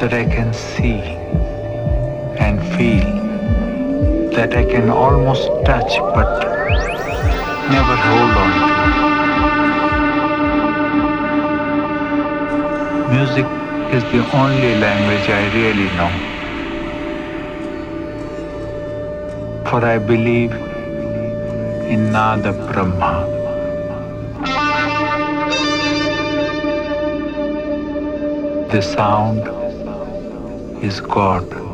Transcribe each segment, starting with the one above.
that I can see and feel, that I can almost touch but never hold on to. Music is the only language I really know. For I believe in Nada Brahma. The sound is God.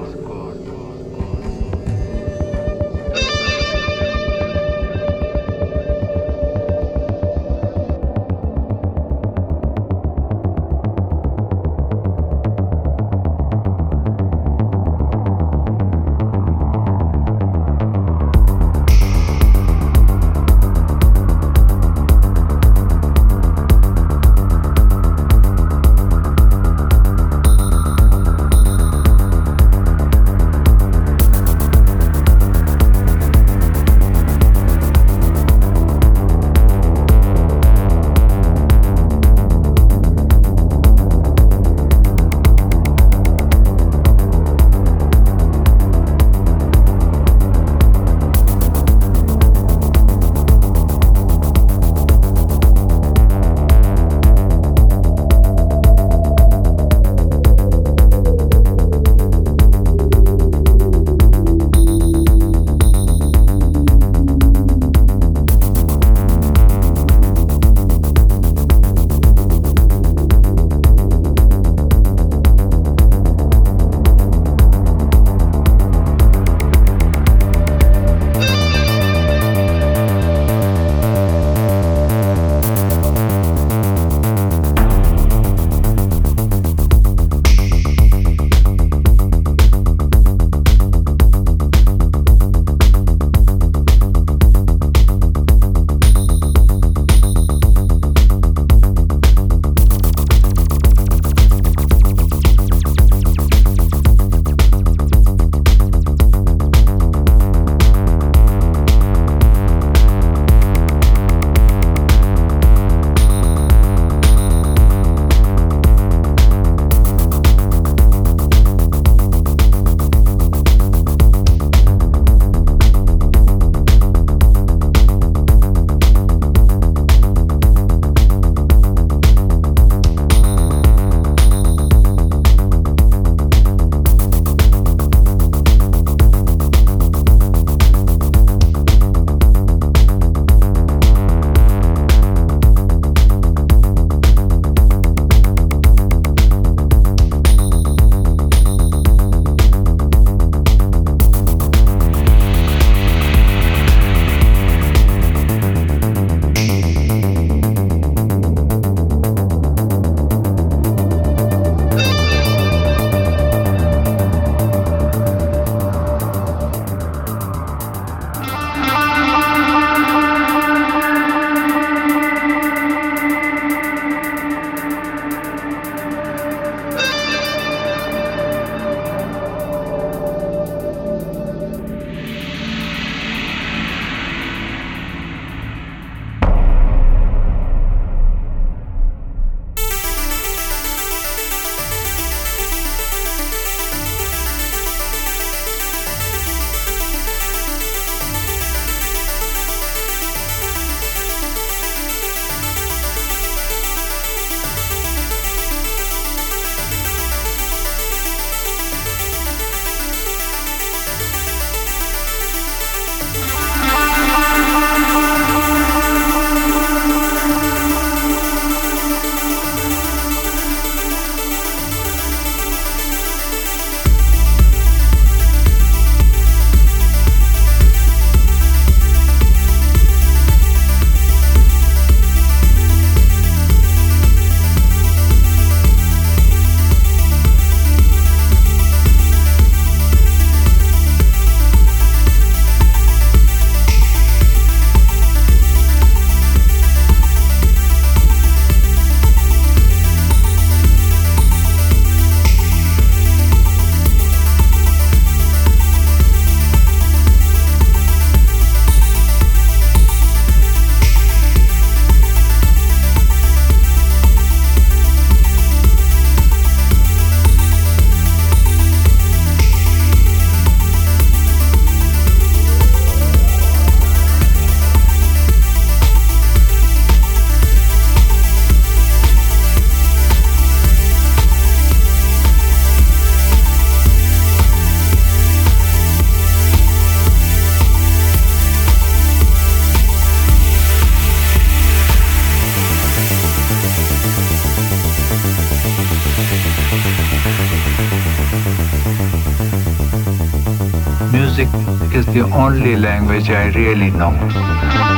The only language I really know.